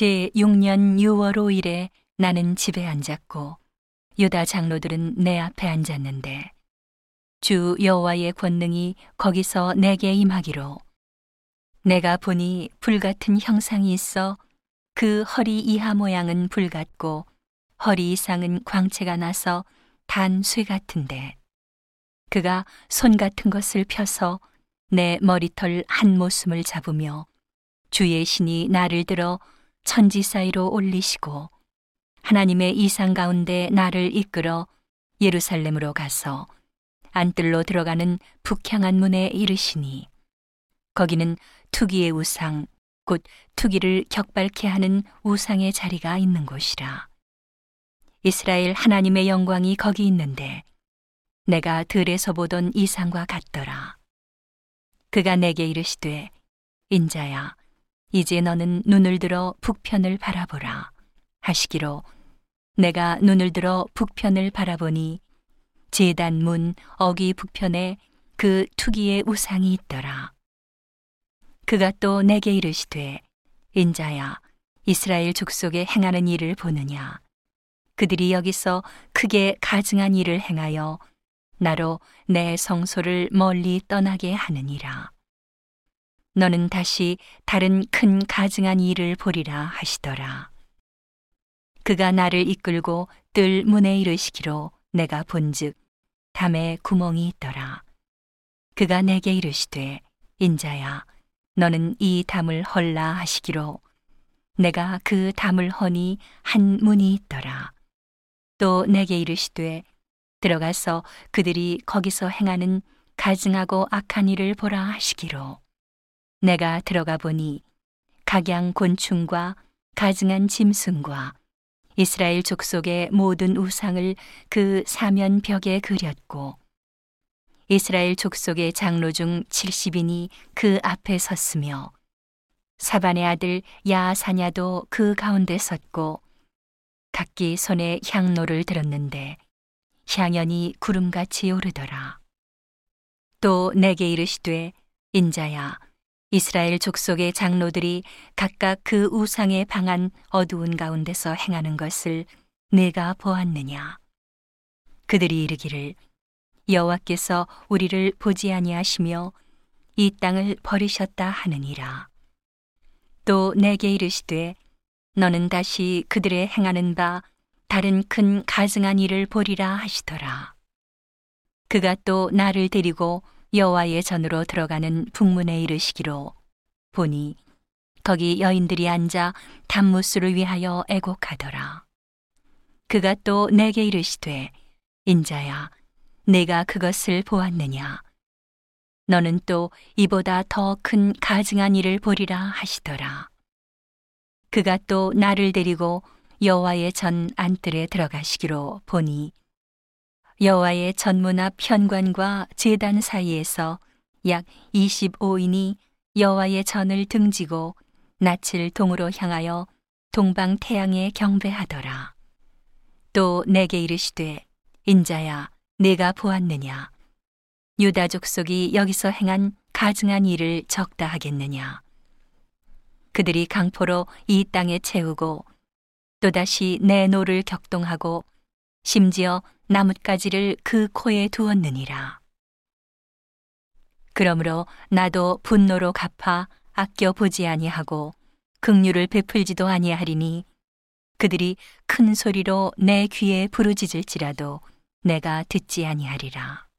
제 6년 6월 5일에 나는 집에 앉았고 유다 장로들은 내 앞에 앉았는데 주 여호와의 권능이 거기서 내게 임하기로 내가 보니 불같은 형상이 있어 그 허리 이하 모양은 불같고 허리 이상은 광채가 나서 단 쇠 같은데 그가 손 같은 것을 펴서 내 머리털 한 모숨을 잡으며 주의 신이 나를 들어 천지 사이로 올리시고 하나님의 이상 가운데 나를 이끌어 예루살렘으로 가서 안뜰로 들어가는 북향한 문에 이르시니 거기는 투기의 우상 곧 투기를 격발케 하는 우상의 자리가 있는 곳이라. 이스라엘 하나님의 영광이 거기 있는데 내가 들에서 보던 이상과 같더라. 그가 내게 이르시되 인자야 이제 너는 눈을 들어 북편을 바라보라 하시기로 내가 눈을 들어 북편을 바라보니 제단 문 어기 북편에 그 투기의 우상이 있더라. 그가 또 내게 이르시되 인자야 이스라엘 족속에 행하는 일을 보느냐 그들이 여기서 크게 가증한 일을 행하여 나로 내 성소를 멀리 떠나게 하느니라. 너는 다시 다른 큰 가증한 일을 보리라 하시더라. 그가 나를 이끌고 뜰 문에 이르시기로 내가 본즉 담에 구멍이 있더라. 그가 내게 이르시되 인자야 너는 이 담을 헐라 하시기로 내가 그 담을 허니 한 문이 있더라. 또 내게 이르시되 들어가서 그들이 거기서 행하는 가증하고 악한 일을 보라 하시기로 내가 들어가 보니 각양 곤충과 가증한 짐승과 이스라엘 족속의 모든 우상을 그 사면 벽에 그렸고 이스라엘 족속의 장로 중 70인이 그 앞에 섰으며 사반의 아들 야사냐도 그 가운데 섰고 각기 손에 향로를 들었는데 향연이 구름같이 오르더라. 또 내게 이르시되 인자야 이스라엘 족속의 장로들이 각각 그 우상에 방한 어두운 가운데서 행하는 것을 내가 보았느냐? 그들이 이르기를 여호와께서 우리를 보지 아니하시며 이 땅을 버리셨다 하느니라. 또 내게 이르시되 너는 다시 그들의 행하는 바 다른 큰 가증한 일을 보리라 하시더라. 그가 또 나를 데리고 여호와의 전으로 들어가는 북문에 이르시기로 보니 거기 여인들이 앉아 단무스를 위하여 애곡하더라. 그가 또 내게 이르시되 인자야 내가 그것을 보았느냐 너는 또 이보다 더 큰 가증한 일을 보리라 하시더라. 그가 또 나를 데리고 여호와의 전 안뜰에 들어가시기로 보니 여호와의 전문 앞 현관과 제단 사이에서 약 25인이 여호와의 전을 등지고 낯을 동으로 향하여 동방 태양에 경배하더라. 또 내게 이르시되 인자야 네가 보았느냐 유다 족속이 여기서 행한 가증한 일을 적다 하겠느냐 그들이 강포로 이 땅에 채우고 또다시 내 노를 격동하고 심지어 나뭇가지를 그 코에 두었느니라. 그러므로 나도 분노로 갚아 아껴 보지 아니하고 극류를 베풀지도 아니하리니 그들이 큰 소리로 내 귀에 부르짖을지라도 내가 듣지 아니하리라.